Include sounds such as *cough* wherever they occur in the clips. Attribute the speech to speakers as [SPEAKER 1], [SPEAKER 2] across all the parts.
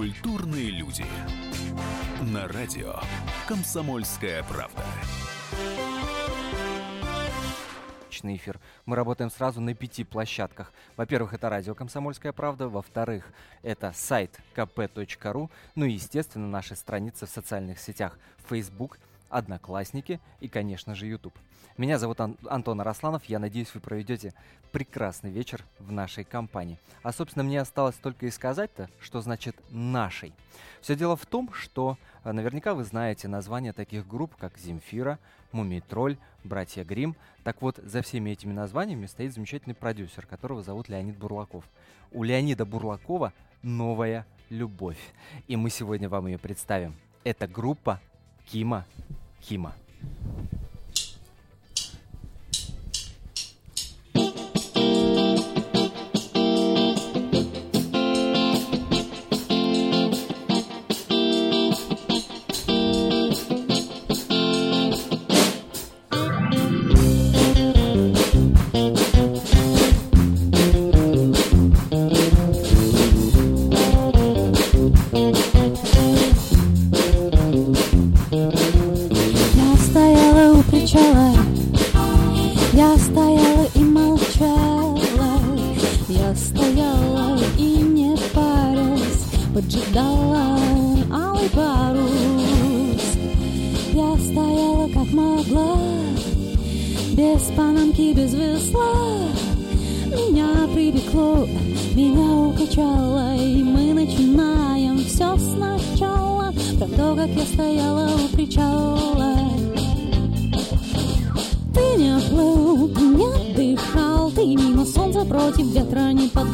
[SPEAKER 1] Культурные люди. На радио «Комсомольская правда».
[SPEAKER 2] личный эфир. Мы работаем сразу на пяти площадках. Во-первых, это радио «Комсомольская правда». Во-вторых, это сайт kp.ru. Ну и, естественно, наши страницы в социальных сетях Facebook, Одноклассники и, конечно же, YouTube. Меня зовут Ан- Антон Арасланов. Я надеюсь, вы проведете прекрасный вечер в нашей компании. А, собственно, мне осталось только и сказать-то, что значит «нашей». Все дело в том, что э, наверняка вы знаете названия таких групп, как «Земфира», «Мумитроль», «Братья Грим. Так вот, за всеми этими названиями стоит замечательный продюсер, которого зовут Леонид Бурлаков. У Леонида Бурлакова новая любовь. И мы сегодня вам ее представим. Это группа Кима Кима.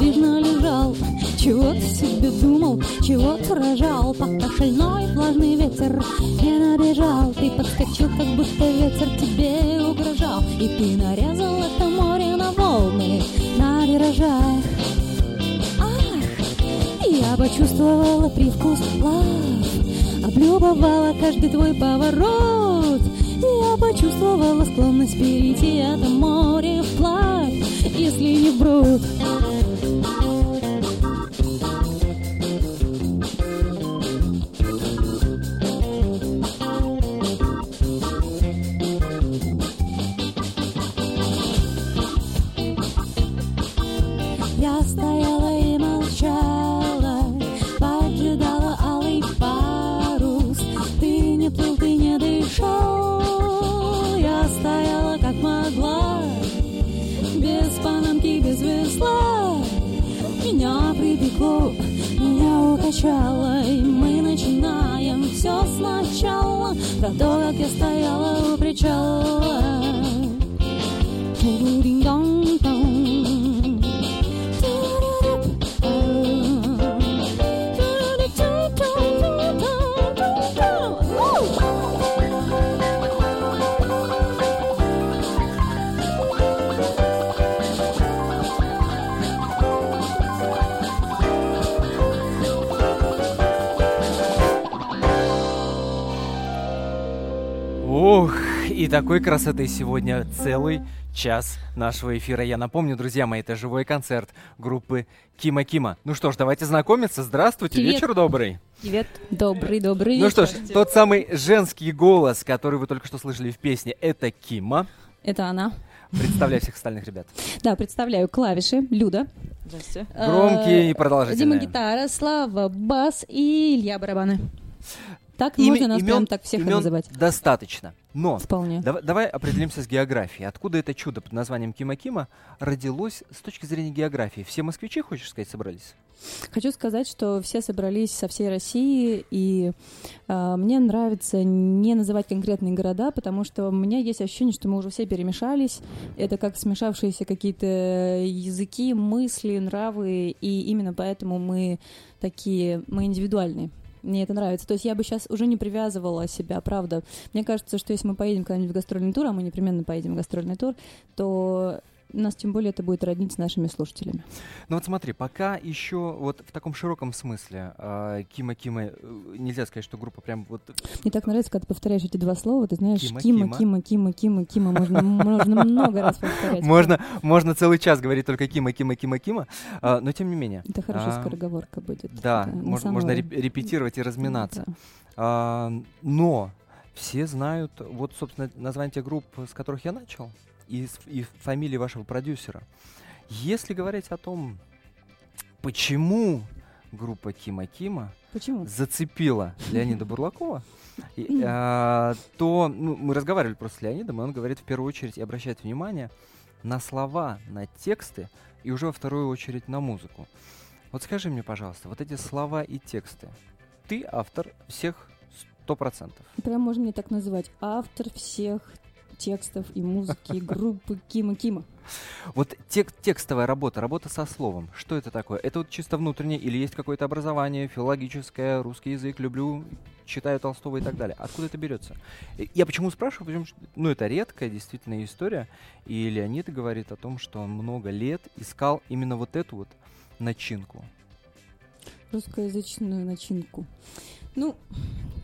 [SPEAKER 3] Неподвижно лежал. Чего ты себе думал, чего ты рожал, пока шальной влажный ветер не набежал. Ты подскочил, как будто ветер тебе угрожал, и ты нарезал это море на волны, на виражах. Ах, я почувствовала привкус лав, облюбовала каждый твой поворот. Я почувствовала склонность перейти это море вплавь, если не вброд. Я стояла и молчала, поджидала алый парус. Ты не плыл, ты не дышал. Я стояла как могла, без панамки, без весла. Меня припекло, меня укачало, и мы начинаем все сначала. Про то, как я стояла у причала. Ту-динь-дон-дон.
[SPEAKER 2] И такой красоты сегодня целый час нашего эфира. Я напомню, друзья мои, это живой концерт группы Кима Кима. Ну что ж, давайте знакомиться. Здравствуйте,
[SPEAKER 3] Привет.
[SPEAKER 2] вечер добрый.
[SPEAKER 3] Привет, добрый, добрый.
[SPEAKER 2] Ну что ж, тот самый женский голос, который вы только что слышали в песне, это Кима.
[SPEAKER 3] Это она.
[SPEAKER 2] Представляй всех остальных ребят.
[SPEAKER 3] Да, представляю клавиши. Люда.
[SPEAKER 4] Здравствуйте.
[SPEAKER 2] Громкие и
[SPEAKER 3] Э,
[SPEAKER 2] продолжительные.
[SPEAKER 3] Дима гитара, Слава бас и Илья барабаны. Так
[SPEAKER 2] Име-
[SPEAKER 3] можно нас
[SPEAKER 2] имен-
[SPEAKER 3] прям так всех
[SPEAKER 2] имен
[SPEAKER 3] называть.
[SPEAKER 2] достаточно. Но
[SPEAKER 3] Вполне.
[SPEAKER 2] дав- давай определимся с географией. Откуда это чудо под названием Кима Кима родилось с точки зрения географии? Все москвичи, хочешь сказать, собрались?
[SPEAKER 3] Хочу сказать, что все собрались со всей России, и а, мне нравится не называть конкретные города, потому что у меня есть ощущение, что мы уже все перемешались. Это как смешавшиеся какие-то языки, мысли, нравы, и именно поэтому мы такие, мы индивидуальные. Мне это нравится. То есть я бы сейчас уже не привязывала себя, правда. Мне кажется, что если мы поедем куда-нибудь в гастрольный тур, а мы непременно поедем в гастрольный тур, то нас тем более это будет роднить с нашими слушателями.
[SPEAKER 2] Ну вот смотри, пока еще вот в таком широком смысле э, Кима Кима, э, нельзя сказать, что группа прям вот...
[SPEAKER 3] Мне так нравится, когда ты повторяешь эти два слова, ты знаешь, Кима, Кима, Кима, Кима, Кима, Кима, можно, можно много раз повторять.
[SPEAKER 2] Можно, можно целый час говорить только Кима, Кима, Кима, Кима, а, но тем не менее.
[SPEAKER 3] Это хорошая скороговорка будет.
[SPEAKER 2] Да, можно репетировать и разминаться. Но все знают, вот, собственно, название тех групп, с которых я начал, и, и фамилии вашего продюсера. Если говорить о том, почему группа Кима Кима
[SPEAKER 3] почему?
[SPEAKER 2] зацепила Леонида *laughs* Бурлакова, и, а, то ну, мы разговаривали просто с Леонидом, и он говорит в первую очередь и обращает внимание на слова, на тексты, и уже во вторую очередь на музыку. Вот скажи мне, пожалуйста, вот эти слова и тексты, ты автор всех сто процентов.
[SPEAKER 3] Прям можно мне так называть. Автор всех текстов и музыки группы Кима Кима.
[SPEAKER 2] Вот тек текстовая работа, работа со словом, что это такое? Это вот чисто внутреннее или есть какое-то образование, филологическое, русский язык, люблю, читаю Толстого и так далее? Откуда это берется? Я почему спрашиваю? Потому что, ну, это редкая действительно история, и Леонид говорит о том, что он много лет искал именно вот эту вот начинку.
[SPEAKER 3] Русскоязычную начинку. Ну,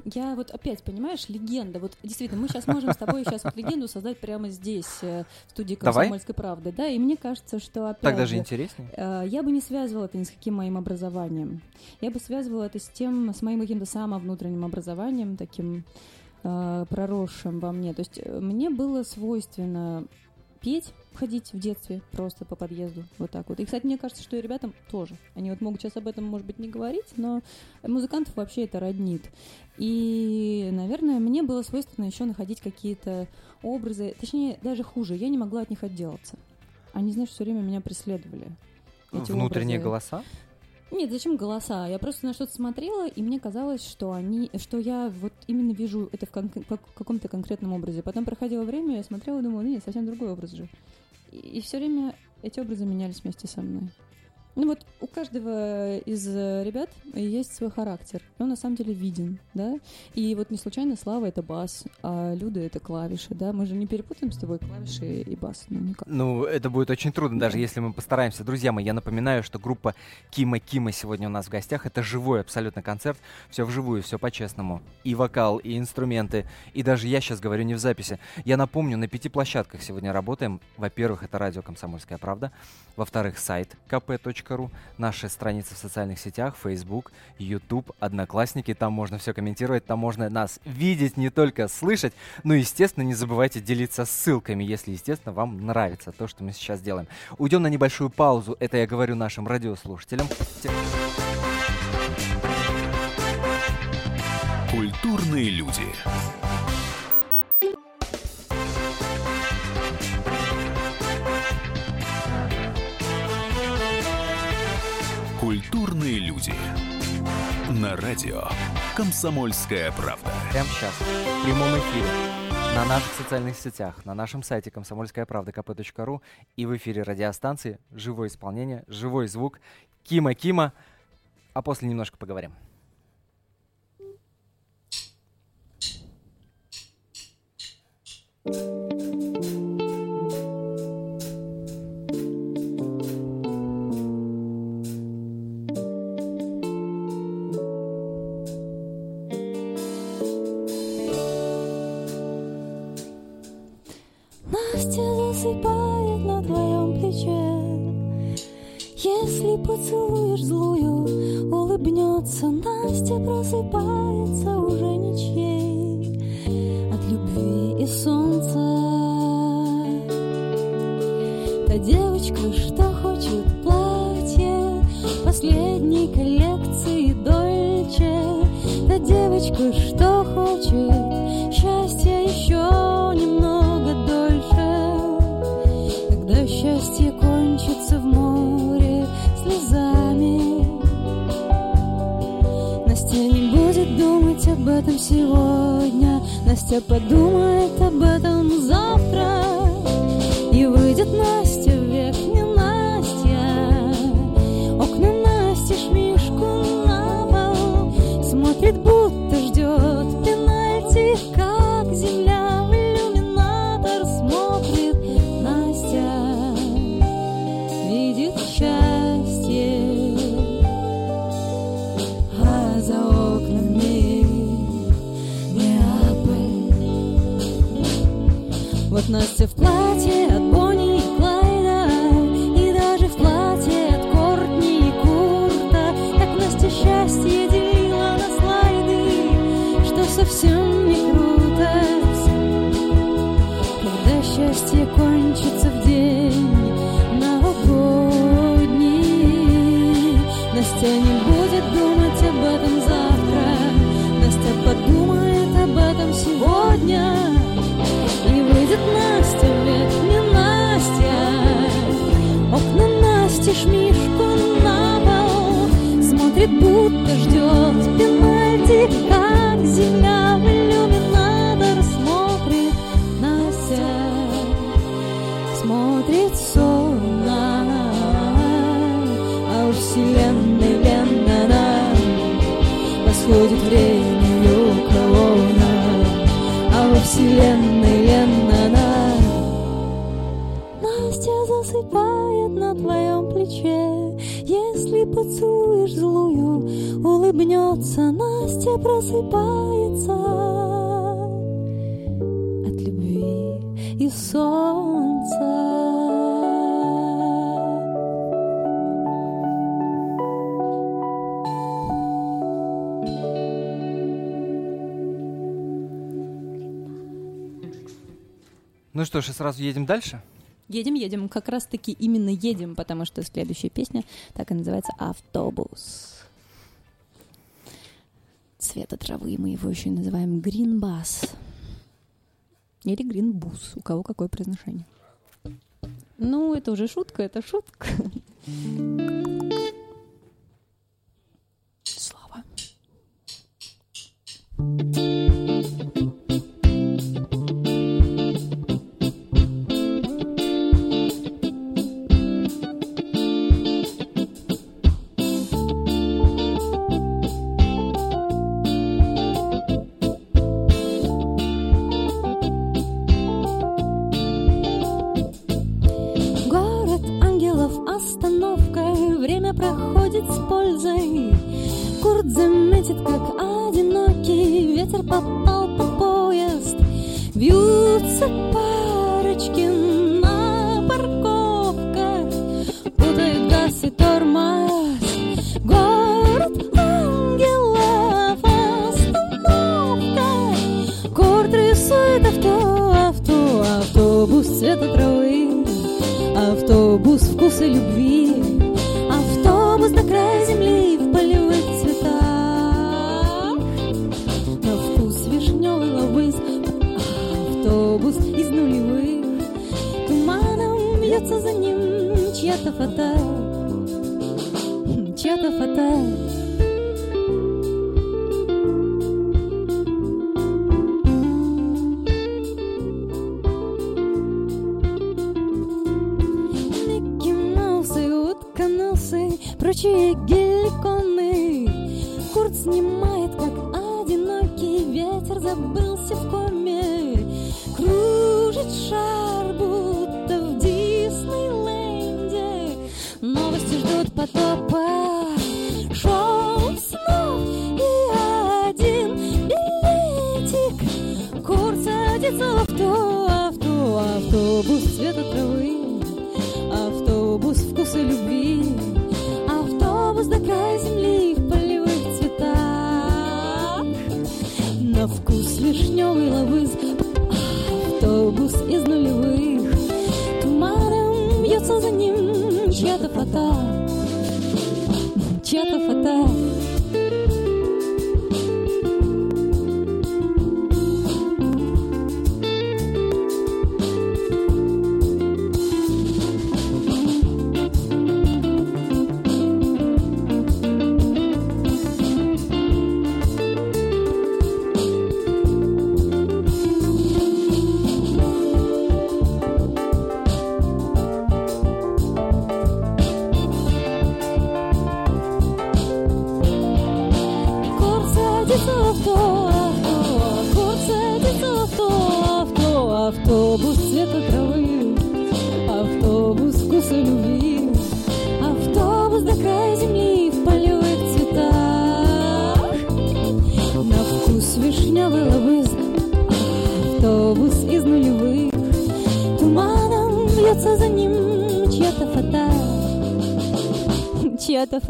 [SPEAKER 3] я вот опять, понимаешь, легенда. Вот действительно, мы сейчас можем с тобой сейчас вот легенду создать прямо здесь, э, в студии «Комсомольской правды». Да, и мне кажется, что опять
[SPEAKER 2] Так даже интереснее.
[SPEAKER 3] Э, я бы не связывала это ни с каким моим образованием. Я бы связывала это с тем, с моим каким-то самым внутренним образованием, таким э, проросшим во мне. То есть мне было свойственно петь, ходить в детстве просто по подъезду, вот так вот. И, кстати, мне кажется, что и ребятам тоже. Они вот могут сейчас об этом, может быть, не говорить, но музыкантов вообще это роднит. И, наверное, мне было свойственно еще находить какие-то образы, точнее, даже хуже, я не могла от них отделаться. Они, знаешь, все время меня преследовали.
[SPEAKER 2] Эти Внутренние образы. голоса?
[SPEAKER 3] Нет, зачем голоса? Я просто на что-то смотрела, и мне казалось, что они, что я вот именно вижу это в, кон- каком-то конкретном образе. Потом проходило время, я смотрела и думала, нет, совсем другой образ же. И, и все время эти образы менялись вместе со мной. Ну вот каждого из э, ребят есть свой характер. Он на самом деле виден, да. И вот не случайно Слава это бас, а Люда это клавиши, да. Мы же не перепутаем с тобой клавиши и бас, ну никак.
[SPEAKER 2] Ну это будет очень трудно, даже если мы постараемся. Друзья мои, я напоминаю, что группа Кима Кима сегодня у нас в гостях. Это живой абсолютно концерт, все вживую, все по-честному. И вокал, и инструменты, и даже я сейчас говорю не в записи. Я напомню, на пяти площадках сегодня работаем. Во-первых, это радио «Комсомольская правда». Во-вторых, сайт kp rу, наши страницы в социальных сетях, Facebook, YouTube, Одноклассники, там можно все комментировать, там можно нас видеть, не только слышать, но, естественно, не забывайте делиться ссылками, если, естественно, вам нравится то, что мы сейчас делаем. Уйдем на небольшую паузу, это я говорю нашим радиослушателям.
[SPEAKER 1] Культурные люди. Культурные люди. На радио «Комсомольская правда».
[SPEAKER 2] Прямо сейчас, в прямом эфире, на наших социальных сетях, на нашем сайте комсомольская правда kp.ру и в эфире радиостанции живое исполнение, живой звук Кима Кима. А после немножко поговорим. thank
[SPEAKER 4] Настя в
[SPEAKER 3] платье от Бонни и Клайда И даже в платье от Кортни и Курта. Как Настя счастье делила на слайды Что совсем не круто Когда счастье кончится в день новогодний Настя не будет думать об этом завтра. Настя подумает об этом сегодня Выйдет Настя, век не Настя. Окна Насти шмишку на пол. Смотрит, будто ждет пенальти. Как земля в иллюминатор смотрит Настя. Смотрит сонно. А уж вселенной ленно нам Восходит время ее колонна А во вселенной поцелуешь злую Улыбнется Настя просыпается От любви и солнца
[SPEAKER 2] Ну что ж, и сразу едем дальше.
[SPEAKER 5] Едем, едем. Как раз-таки именно едем, потому что следующая песня так и называется «Автобус». Цвета травы мы его еще называем гринбас. Или гринбус, у кого какое произношение. Ну, это уже шутка, это шутка.
[SPEAKER 3] Цвета травы. Автобус вкуса любви. Автобус до края земли в полевых цветах. На вкус вишневый лавыз Автобус из нулевых. Туманом вьется за ним чья-то фата забылся в чья-то фата. Чья-то фата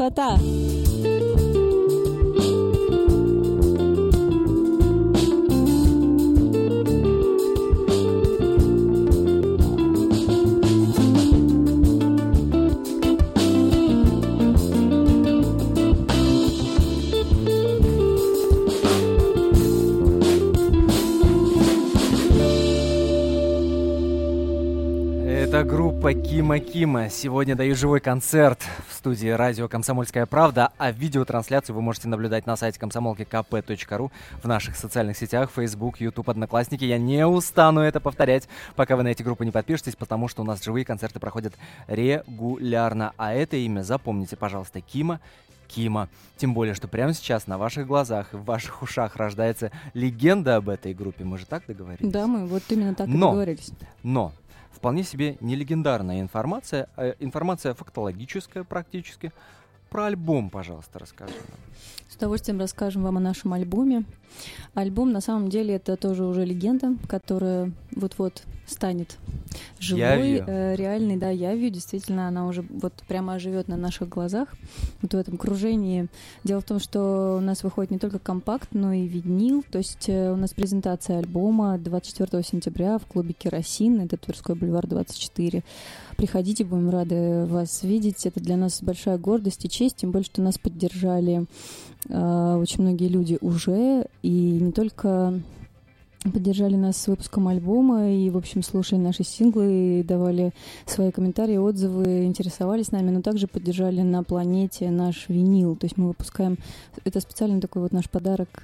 [SPEAKER 4] Чья-то фата.
[SPEAKER 2] Это группа Кима Кима. Сегодня даю живой концерт в студии радио «Комсомольская правда», а видеотрансляцию вы можете наблюдать на сайте комсомолки в наших социальных сетях, Facebook, YouTube, Одноклассники. Я не устану это повторять, пока вы на эти группы не подпишетесь, потому что у нас живые концерты проходят регулярно. А это имя запомните, пожалуйста, Кима Кима. Тем более, что прямо сейчас на ваших глазах и в ваших ушах рождается легенда об этой группе. Мы же так договорились?
[SPEAKER 3] Да, мы вот именно так и
[SPEAKER 2] Но.
[SPEAKER 3] договорились.
[SPEAKER 2] Но вполне себе не легендарная информация, а информация фактологическая практически. Про альбом, пожалуйста, расскажи нам.
[SPEAKER 3] С удовольствием расскажем вам о нашем альбоме. Альбом, на самом деле, это тоже уже легенда, которая вот-вот станет живой, э, реальной, да, явью. Действительно, она уже вот прямо живет на наших глазах, вот в этом кружении. Дело в том, что у нас выходит не только компакт, но и винил. То есть э, у нас презентация альбома 24 сентября в клубе «Керосин», это Тверской бульвар 24. Приходите, будем рады вас видеть. Это для нас большая гордость и честь, тем более, что нас поддержали очень многие люди уже, и не только поддержали нас с выпуском альбома и, в общем, слушали наши синглы, и давали свои комментарии, отзывы, интересовались нами, но также поддержали на планете наш винил. То есть мы выпускаем... Это специально такой вот наш подарок.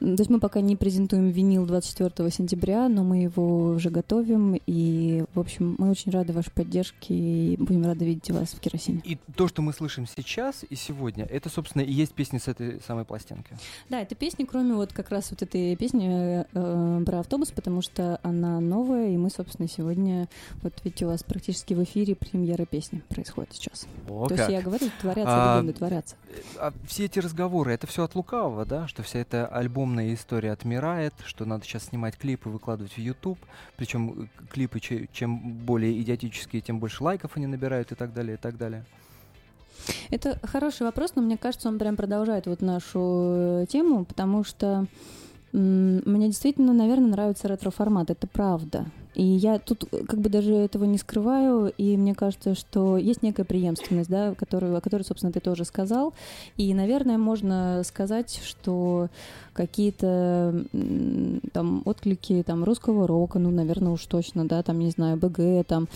[SPEAKER 3] Э, То есть мы пока не презентуем винил 24 сентября, но мы его уже готовим. И, в общем, мы очень рады вашей поддержке и будем рады видеть вас в керосине.
[SPEAKER 2] И то, что мы слышим сейчас и сегодня, это, собственно, и есть песни с этой самой пластинки.
[SPEAKER 3] Да, это песни, кроме вот как раз вот этой песни э, про автобус, потому что она новая, и мы, собственно, сегодня, вот видите, у вас практически в эфире премьера песни происходит сейчас.
[SPEAKER 2] О,
[SPEAKER 3] То есть я говорю, творятся
[SPEAKER 2] А,
[SPEAKER 3] легенды, творятся.
[SPEAKER 2] А все эти разговоры, это все от лукавого, да? Что вся эта альбомная история отмирает, что надо сейчас снимать клипы, выкладывать в YouTube. Причем э, клипы, че- чем более идиотические, тем больше лайков они набирают и так далее, и так далее.
[SPEAKER 3] Это хороший вопрос, но мне кажется, он прям продолжает вот нашу э, тему, потому что мне действительно, наверное, нравится ретро-формат, это правда. И я тут э, как бы даже этого не скрываю, и мне кажется, что есть некая преемственность, да, которую, о которой, собственно, ты тоже сказал. И, наверное, можно сказать, что какие-то там отклики там русского рока, ну, наверное, уж точно, да, там, не знаю, БГ, там,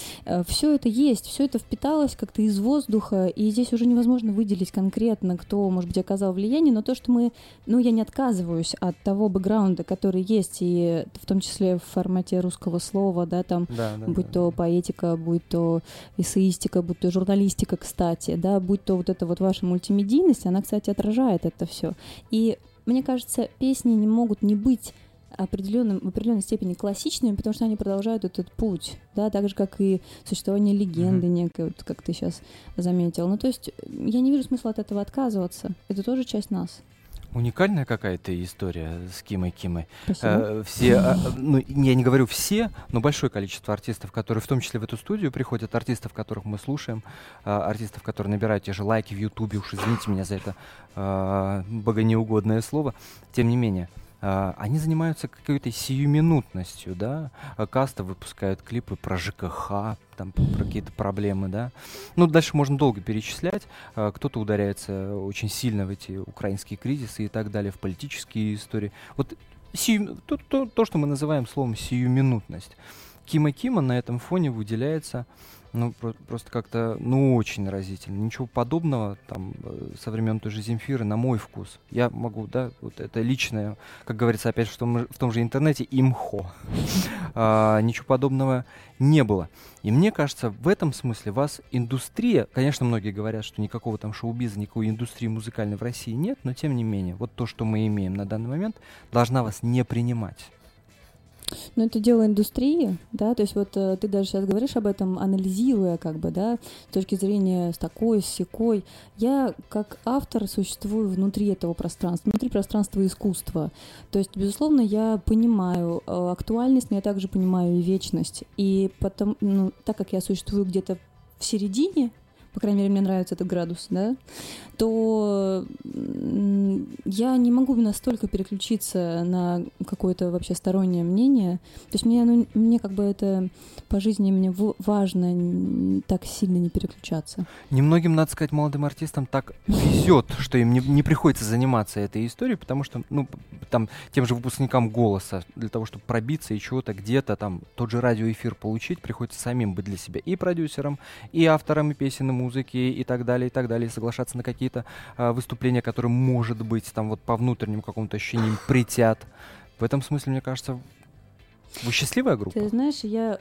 [SPEAKER 3] все это есть, все это впиталось как-то из воздуха, и здесь уже невозможно выделить конкретно, кто, может быть, оказал влияние, но то, что мы, ну, я не отказываюсь от того бэкграунда, который есть, и в том числе в формате русского слова, да, там,
[SPEAKER 2] Да, да.
[SPEAKER 3] будь
[SPEAKER 2] да.
[SPEAKER 3] то поэтика, будь то эссеистика, будь то журналистика, кстати, да, будь то вот эта вот ваша мультимедийность, она, кстати, отражает это все. И мне кажется, песни не могут не быть определенным, в определенной степени классичными, потому что они продолжают этот путь, да, так же, как и существование легенды некой, вот как ты сейчас заметил. Ну, то есть я не вижу смысла от этого отказываться. Это тоже часть нас.
[SPEAKER 2] Уникальная какая-то история с Кимой Кимой. Э, все, а, ну, я не говорю все, но большое количество артистов, которые в том числе в эту студию приходят, артистов, которых мы слушаем, а, артистов, которые набирают те же лайки в Ютубе, уж извините меня за это а, богонеугодное слово, тем не менее. А, Они занимаются какой-то сиюминутностью, да. А Каста выпускают клипы про ЖКХ, там про какие-то проблемы, да. Ну, дальше можно долго перечислять. А, Кто-то ударяется очень сильно в эти украинские кризисы и так далее, в политические истории. Вот сию- то, то- то, что мы называем словом сиюминутность. Кима Кима на этом фоне выделяется ну, про- просто как-то, ну, очень разительно. Ничего подобного там э, со времен той же Земфиры, на мой вкус. Я могу, да, вот это личное, как говорится, опять в том, же- в том же интернете, имхо. *laughs* А, Ничего подобного не было. И мне кажется, в этом смысле вас индустрия, конечно, многие говорят, что никакого там шоу-биза, никакой индустрии музыкальной в России нет, но тем не менее, вот то, что мы имеем на данный момент, должна вас не принимать.
[SPEAKER 3] Ну, это дело индустрии, да, то есть вот э, ты даже сейчас говоришь об этом, анализируя как бы, да, с точки зрения с такой, с секой. Я как автор существую внутри этого пространства, внутри пространства искусства. То есть, безусловно, я понимаю э, актуальность, но я также понимаю и вечность. И потом, ну, так как я существую где-то в середине, по крайней мере, мне нравится этот градус, да, то я не могу настолько переключиться на какое-то вообще стороннее мнение. То есть мне, оно- мне как бы это по жизни мне важно так сильно не переключаться.
[SPEAKER 2] Немногим, надо сказать, молодым артистам так везет, что им не, не приходится заниматься этой историей, потому что, ну, там, тем же выпускникам голоса, для того, чтобы пробиться и чего-то где-то там, тот же радиоэфир получить, приходится самим быть для себя и продюсером, и автором и песен, и музыки, и так далее, и так далее, и соглашаться на какие-то а, выступления, которые, может быть, там вот по внутреннему какому-то ощущению им притят. В этом смысле, мне кажется, вы счастливая группа?
[SPEAKER 3] Ты знаешь, я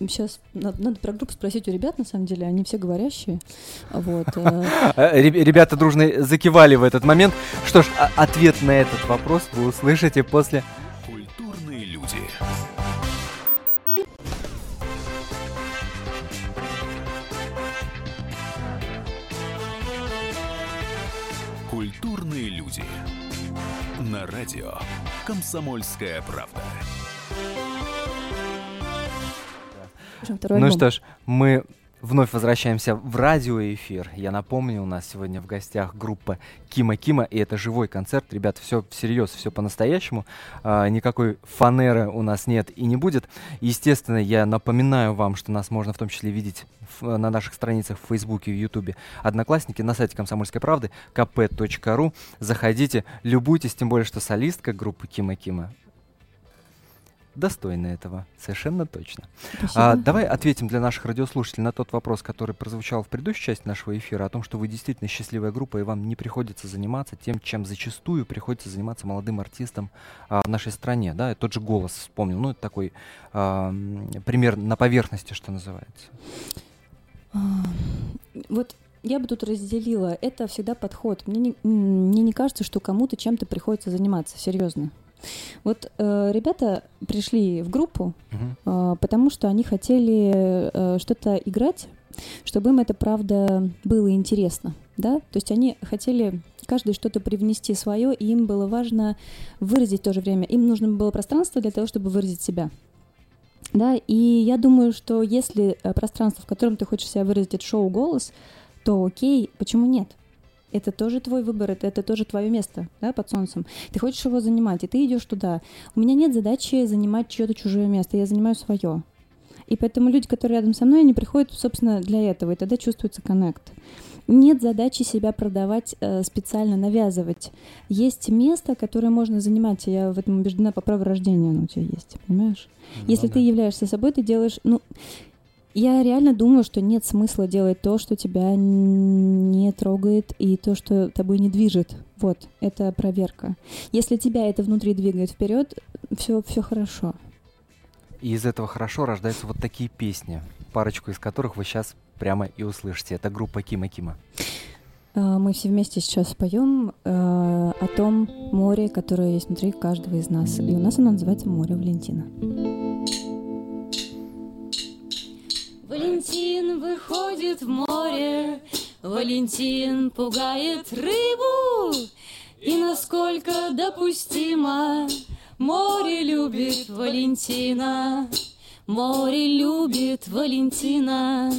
[SPEAKER 3] сейчас надо, надо про группу спросить у ребят, на самом деле, они все говорящие. Вот. э, *laughs*
[SPEAKER 2] Э, реб- Ребята дружно закивали в этот момент. Что ж, а- ответ на этот вопрос вы услышите после
[SPEAKER 1] Культурные люди. На радио Комсомольская правда.
[SPEAKER 2] Ну
[SPEAKER 3] альбом.
[SPEAKER 2] что ж, мы вновь возвращаемся в радиоэфир. Я напомню, у нас сегодня в гостях группа Кима Кима, и это живой концерт. Ребята, все всерьез, все по-настоящему. А, никакой фанеры у нас нет и не будет. Естественно, я напоминаю вам, что нас можно в том числе видеть в- на наших страницах в Фейсбуке, в Ютубе. Одноклассники на сайте Комсомольской правды kp.ru. Заходите, любуйтесь, тем более, что солистка группы Кима Кима достойна этого, совершенно точно.
[SPEAKER 3] Спасибо.
[SPEAKER 2] А, давай ответим для наших радиослушателей на тот вопрос, который прозвучал в предыдущей части нашего эфира, о том, что вы действительно счастливая группа, и вам не приходится заниматься тем, чем зачастую приходится заниматься молодым артистам а, в нашей стране. Да? Тот же голос вспомнил. Ну, это такой а, пример на поверхности, что называется.
[SPEAKER 3] А, Вот я бы тут разделила. Это всегда подход. Мне не, мне не кажется, что кому-то чем-то приходится заниматься, серьезно. Вот э, ребята пришли в группу, э, потому что они хотели э, что-то играть, чтобы им это правда было интересно, да? То есть они хотели каждый что-то привнести свое, и им было важно выразить в то же время. Им нужно было пространство для того, чтобы выразить себя. Да, и я думаю, что если э, пространство, в котором ты хочешь себя выразить, это шоу голос, то окей, почему нет? Это тоже твой выбор, это, это тоже твое место, да, под солнцем. Ты хочешь его занимать, и ты идешь туда. У меня нет задачи занимать чье-то чужое место, я занимаю свое. И поэтому люди, которые рядом со мной, они приходят, собственно, для этого, и тогда чувствуется коннект. Нет задачи себя продавать, э, специально навязывать. Есть место, которое можно занимать, я в этом убеждена по праву рождения оно у тебя есть, понимаешь? Если
[SPEAKER 2] Ну
[SPEAKER 3] ты
[SPEAKER 2] да.
[SPEAKER 3] являешься собой, ты делаешь, ну, я реально думаю, что нет смысла делать то, что тебя не трогает и то, что тобой не движет. Вот, это проверка. Если тебя это внутри двигает вперед, все, все хорошо.
[SPEAKER 2] И из этого хорошо рождаются вот такие песни, парочку из которых вы сейчас прямо и услышите. Это группа Кима Кима.
[SPEAKER 3] А, Мы все вместе сейчас поем э, о том море, которое есть внутри каждого из нас. И у нас оно называется «Море Валентина».
[SPEAKER 4] Валентин выходит в море, Валентин пугает рыбу, И насколько допустимо, Море любит Валентина, Море любит Валентина.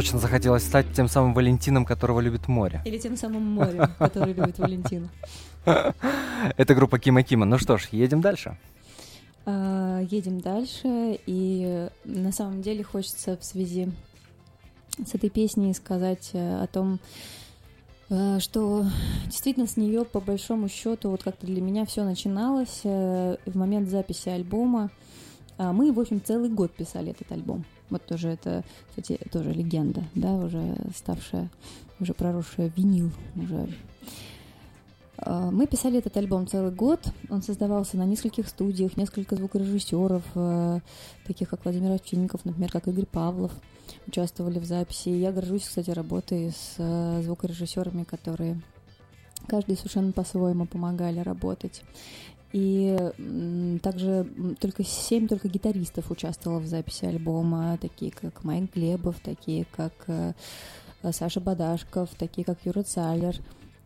[SPEAKER 2] Срочно захотелось стать тем самым Валентином, которого любит море.
[SPEAKER 3] Или тем самым морем, который любит Валентина. *laughs*
[SPEAKER 2] Это группа Кима Кима. Ну что ж, едем дальше.
[SPEAKER 3] А, Едем дальше, и на самом деле хочется в связи с этой песней сказать э, о том, э, что действительно с нее по большому счету вот как-то для меня все начиналось э, в момент записи альбома. А Мы, в общем, целый год писали этот альбом. Вот тоже это, кстати, тоже легенда, да, уже ставшая, уже проросшая винил, уже а, мы писали этот альбом целый год. Он создавался на нескольких студиях, несколько звукорежиссеров, э, таких как Владимир Овчинников, например, как Игорь Павлов, участвовали в записи. Я горжусь, кстати, работой с э, звукорежиссерами, которые каждый совершенно по-своему помогали работать. И также только семь только гитаристов участвовало в записи альбома, такие как Майк Глебов, такие как э, Саша Бадашков, такие как Юра Цалер.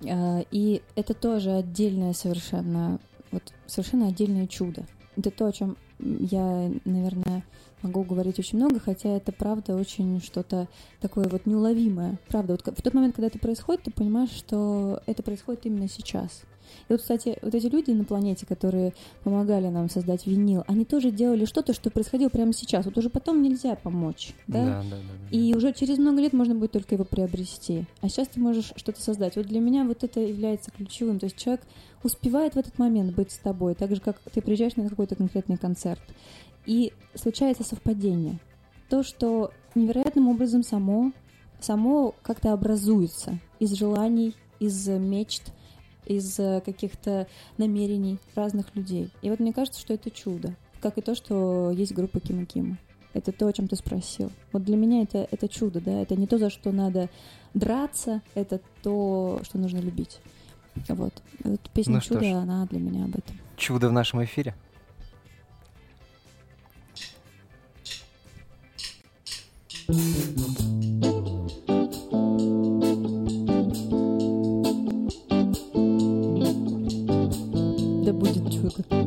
[SPEAKER 3] Э, И это тоже отдельное совершенно, вот совершенно отдельное чудо. Это то, о чем я, наверное, могу говорить очень много, хотя это правда очень что-то такое вот неуловимое. Правда, вот в тот момент, когда это происходит, ты понимаешь, что это происходит именно сейчас. И вот, кстати, вот эти люди на планете, которые помогали нам создать винил, они тоже делали что-то, что происходило прямо сейчас. Вот уже потом нельзя помочь, да?
[SPEAKER 2] да, да. да.
[SPEAKER 3] И уже через много лет можно будет только его приобрести. А сейчас ты можешь что-то создать. Вот для меня вот это является ключевым. То есть человек успевает в этот момент быть с тобой, так же, как ты приезжаешь на какой-то конкретный концерт. И случается совпадение. То, что невероятным образом само, само как-то образуется из желаний, из мечт, из э, каких-то намерений разных людей. И вот мне кажется, что это чудо. Как и то, что есть группа Кима Кима. Это то, о чем ты спросил. Вот для меня это, это чудо, да. Это не то, за что надо драться, это то, что нужно любить. Вот. Вот песня
[SPEAKER 2] Ну
[SPEAKER 3] «Чудо»,
[SPEAKER 2] ж.
[SPEAKER 3] она для меня об этом.
[SPEAKER 2] Чудо в нашем эфире.
[SPEAKER 3] Да будет *laughs*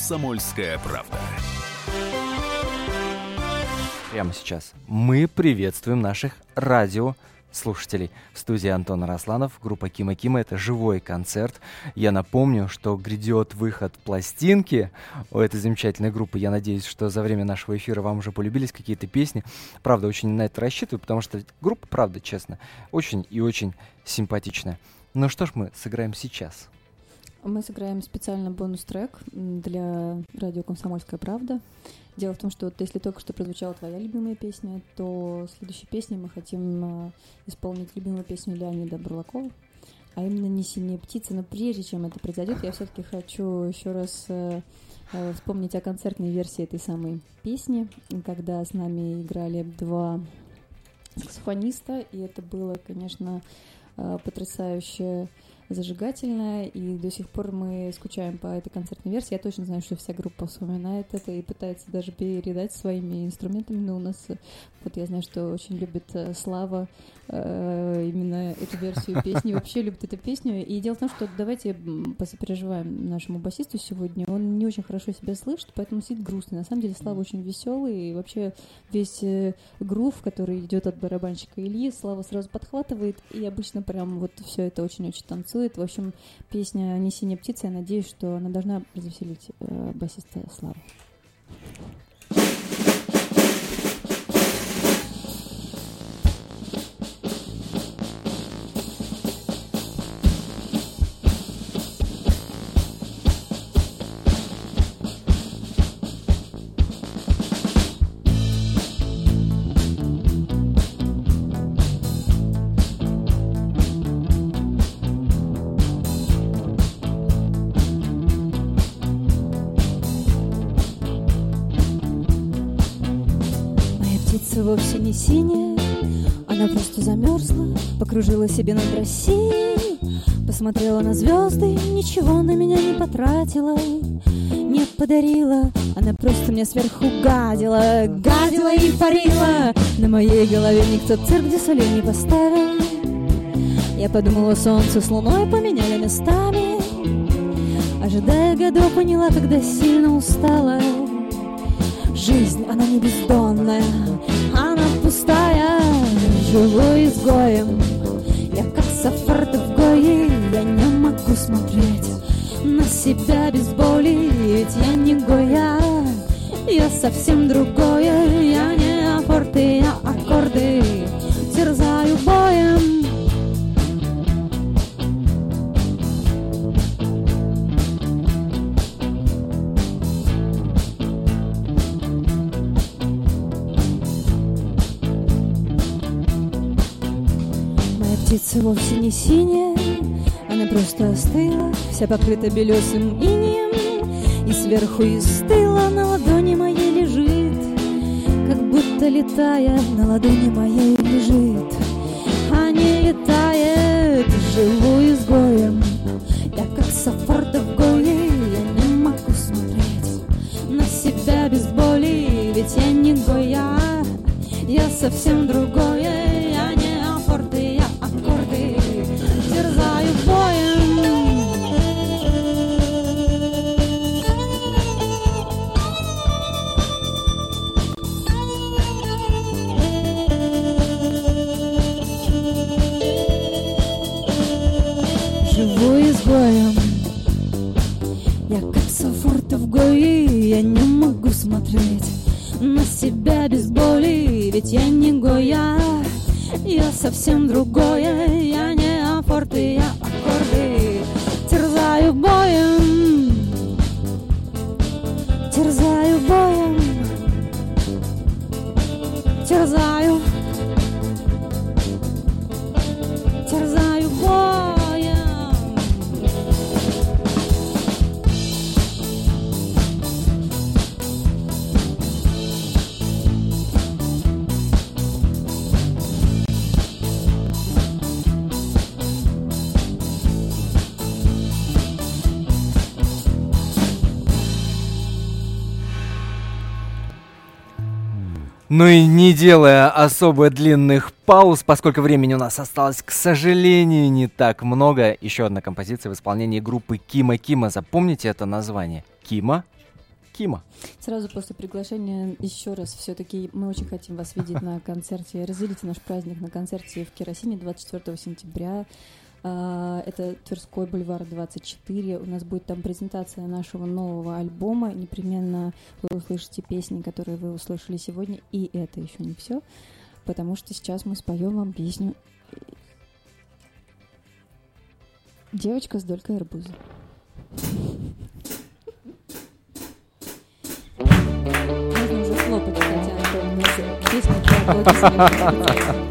[SPEAKER 1] «Комсомольская правда».
[SPEAKER 2] Прямо сейчас мы приветствуем наших радио слушателей. В студии Антон Росланов, группа Кима Кима. Это живой концерт. Я напомню, что грядет выход пластинки у этой замечательной группы. Я надеюсь, что за время нашего эфира вам уже полюбились какие-то песни. Правда, очень на это рассчитываю, потому что группа, правда, честно, очень и очень симпатичная. Ну что ж мы сыграем сейчас?
[SPEAKER 3] Мы сыграем специально бонус-трек для радио «Комсомольская правда». Дело в том, что вот если только что прозвучала твоя любимая песня, то следующей песней мы хотим э, исполнить любимую песню Леонида Бурлакова, а именно «Не синие птицы». Но прежде чем это произойдет, я все-таки хочу еще раз э, э, вспомнить о концертной версии этой самой песни, когда с нами играли два саксофониста, и это было, конечно, э, потрясающе зажигательная, и до сих пор мы скучаем по этой концертной версии. Я точно знаю, что вся группа вспоминает это и пытается даже передать своими инструментами, но у нас, э, вот я знаю, что очень любит э, Слава э, именно эту версию песни, вообще любит эту песню. И дело в том, что давайте посопереживаем нашему басисту сегодня. Он не очень хорошо себя слышит, поэтому сидит грустный. На самом деле Слава очень веселый, и вообще весь грув, который идет от барабанщика Ильи, Слава сразу подхватывает, и обычно прям вот все это очень-очень танцует. В общем, песня «Не синяя птица», я надеюсь, что она должна развеселить э, басиста Славу.
[SPEAKER 4] Не синяя, она просто замерзла, покружила себе над Россией, посмотрела на звезды, ничего на меня не потратила, не подарила, она просто мне сверху гадила, гадила и парила. На моей голове никто цирк Дюсале не поставил. Я подумала, солнце с луной поменяли местами, ожидая годов, поняла, когда сильно устала. Жизнь, она не бездонная, живу изгоем. Я как сафарда в гое, я не могу смотреть на себя без боли, ведь я не гоя, я совсем другое,
[SPEAKER 3] птица вовсе не синяя, она просто остыла, вся покрыта белесым инеем, и сверху из тыла на ладони моей лежит, как будто летая на ладони моей лежит, а не летает, живу изгоем. Я как Сафарда в Гое, я не могу смотреть на себя без боли, ведь я не Гоя, я совсем другое,
[SPEAKER 2] Ну и не делая особо длинных пауз, поскольку времени у нас осталось, к сожалению, не так много. Еще одна композиция в исполнении группы Кима Кима. Запомните это название. Кима Кима.
[SPEAKER 3] Сразу после приглашения еще раз все-таки мы очень хотим вас видеть на *laughs* концерте. Разделите наш праздник на концерте в Керосине 24 сентября. А, Это Тверской бульвар 24. У нас будет там презентация нашего нового альбома. Непременно вы услышите песни, которые вы услышали сегодня. И это еще не все, потому что сейчас мы споем вам песню Девочка с долькой арбуза. Можно уже хлопать, хотя Антон, песня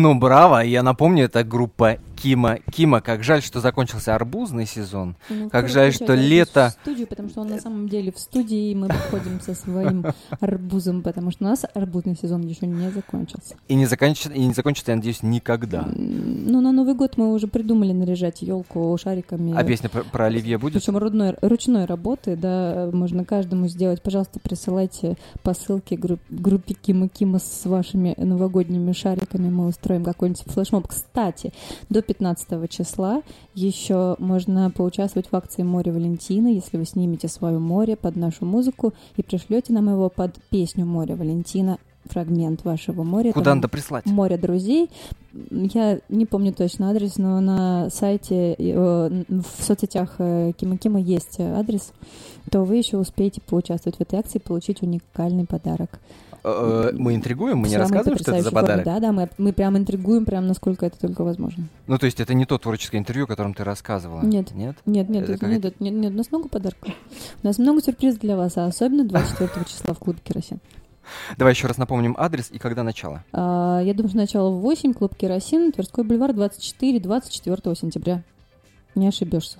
[SPEAKER 2] Ну, браво. Я напомню, это группа Кима. Кима, как жаль, что закончился арбузный сезон.
[SPEAKER 3] Ну,
[SPEAKER 2] Как жаль, что лето-
[SPEAKER 3] В студию, потому что он на самом деле в студии, и мы выходим со своим арбузом, потому что у нас арбузный сезон еще не закончился.
[SPEAKER 2] И не, закончится, и не закончится, я надеюсь, никогда.
[SPEAKER 3] Ну, на Новый год мы уже придумали наряжать елку шариками.
[SPEAKER 2] А песня про, про Оливье будет?
[SPEAKER 3] Причем рудной, ручной работы, да, можно каждому сделать. Пожалуйста, присылайте посылки групп, группе Кима Кима с вашими новогодними шариками. Мы устроим какой-нибудь флешмоб. Кстати, до 15 числа еще можно поучаствовать в акции «Море Валентина», если вы снимете свое море под нашу музыку и пришлете нам его под песню «Море Валентина», фрагмент вашего моря.
[SPEAKER 2] Куда
[SPEAKER 3] Там
[SPEAKER 2] надо прислать?
[SPEAKER 3] море друзей. Я не помню точно адрес, но на сайте, э, в соцсетях э, Кима Кима есть адрес, то вы еще успеете поучаствовать в этой акции и получить уникальный подарок.
[SPEAKER 2] Э, Мы интригуем, мы не рассказываем, что это за подарок.
[SPEAKER 3] Да, да, мы, мы прям интригуем, прям насколько это только возможно.
[SPEAKER 2] Ну, то есть это не то творческое интервью, о котором ты рассказывала?
[SPEAKER 3] Нет.
[SPEAKER 2] Нет?
[SPEAKER 3] Нет, нет,
[SPEAKER 2] Это
[SPEAKER 3] нет, нет, нет, у нас много подарков. У нас много сюрпризов для вас, а особенно 24 числа в клубе «Керосин».
[SPEAKER 2] Давай еще раз напомним адрес и когда начало.
[SPEAKER 3] А, я думаю, что начало в 8, клуб «Керосин», Тверской бульвар, 24, 24 сентября. Не ошибешься.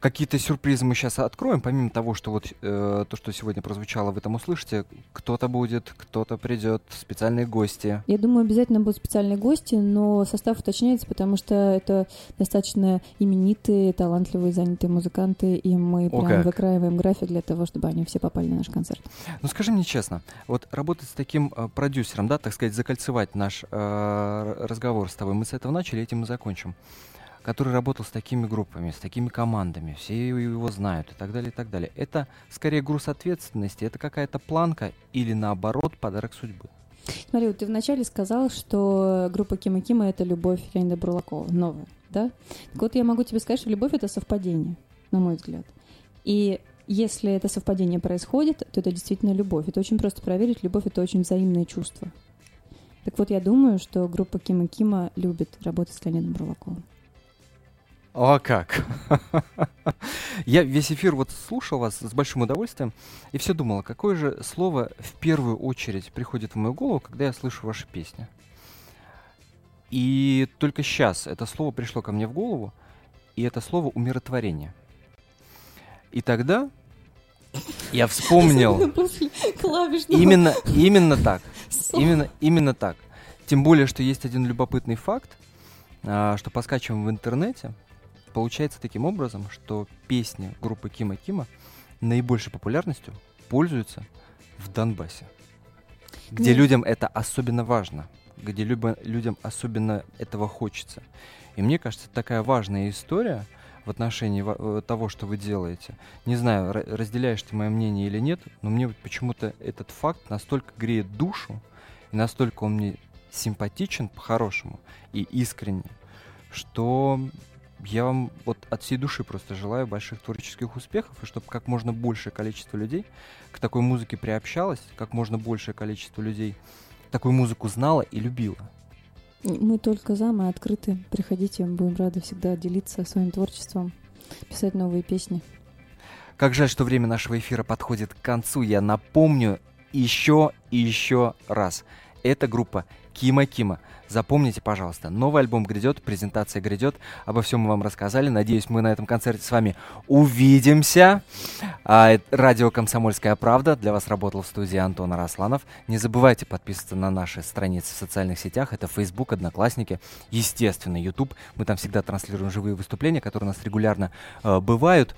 [SPEAKER 2] Какие-то сюрпризы мы сейчас откроем, помимо того, что вот э, то, что сегодня прозвучало, вы там услышите. Кто-то будет, кто-то придет, специальные гости.
[SPEAKER 3] Я думаю, обязательно будут специальные гости, но состав уточняется, потому что это достаточно именитые, талантливые, занятые музыканты, и мы
[SPEAKER 2] О,
[SPEAKER 3] прям
[SPEAKER 2] как.
[SPEAKER 3] выкраиваем график для того, чтобы они все попали на наш концерт.
[SPEAKER 2] Ну скажи мне честно, вот работать с таким э, продюсером, да, так сказать, закольцевать наш э, разговор с тобой, мы с этого начали, этим и закончим, который работал с такими группами, с такими командами, все его знают и так далее, и так далее. Это скорее груз ответственности, это какая-то планка или наоборот подарок судьбы.
[SPEAKER 3] Смотри, вот ты вначале сказал, что группа Кима Кима — это любовь Леонида Бурлакова, новая, да? Так вот, я могу тебе сказать, что любовь — это совпадение, на мой взгляд. И если это совпадение происходит, то это действительно любовь. Это очень просто проверить. Любовь — это очень взаимное чувство. Так вот, я думаю, что группа Кима Кима любит работать с Леонидом Бурлаковым.
[SPEAKER 2] О, как! *laughs* Я весь эфир вот слушал вас с большим удовольствием и все думал, какое же слово в первую очередь приходит в мою голову, когда я слышу ваши песни. И только сейчас это слово пришло ко мне в голову, и это слово умиротворение. И тогда я вспомнил *laughs* именно, именно так. Именно, именно так. Тем более, что есть один любопытный факт, а, что по скачиваем в интернете, получается таким образом, что песни группы Кима Кима наибольшей популярностью пользуются в Донбассе, где
[SPEAKER 3] Ну.
[SPEAKER 2] людям это особенно важно, где любо- людям особенно этого хочется. И мне кажется, такая важная история в отношении э, того, что вы делаете. Не знаю, ра- разделяешь ты мое мнение или нет, но мне почему-то этот факт настолько греет душу, и настолько он мне симпатичен по-хорошему и искренне, что я вам вот от всей души просто желаю больших творческих успехов, и чтобы как можно большее количество людей к такой музыке приобщалось, как можно большее количество людей такую музыку знала и любила.
[SPEAKER 3] Мы только за, мы открыты. Приходите, будем рады всегда делиться своим творчеством, писать новые песни.
[SPEAKER 2] Как жаль, что время нашего эфира подходит к концу. Я напомню еще и еще раз. Это группа Кима Кима. Запомните, пожалуйста, новый альбом грядет, презентация грядет. Обо всем мы вам рассказали. Надеюсь, мы на этом концерте с вами увидимся. А, радио «Комсомольская правда». Для вас работал в студии Антон Арасланов. Не забывайте подписываться на наши страницы в социальных сетях. Это Facebook, Одноклассники, естественно, YouTube. Мы там всегда транслируем живые выступления, которые у нас регулярно э, бывают.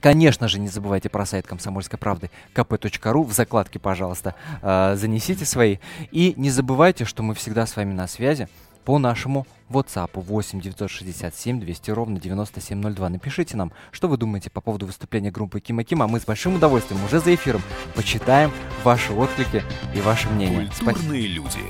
[SPEAKER 2] Конечно же, не забывайте про сайт Комсомольской правды kp.ru. В закладке, пожалуйста, э, занесите свои. И не забывайте, что мы всегда с вами на связи по нашему WhatsApp 8 967 200 ровно 9702. Напишите нам, что вы думаете по поводу выступления группы Кима Кима. Мы с большим удовольствием уже за эфиром почитаем ваши отклики и ваше мнение. Спасибо.
[SPEAKER 1] Культурные люди.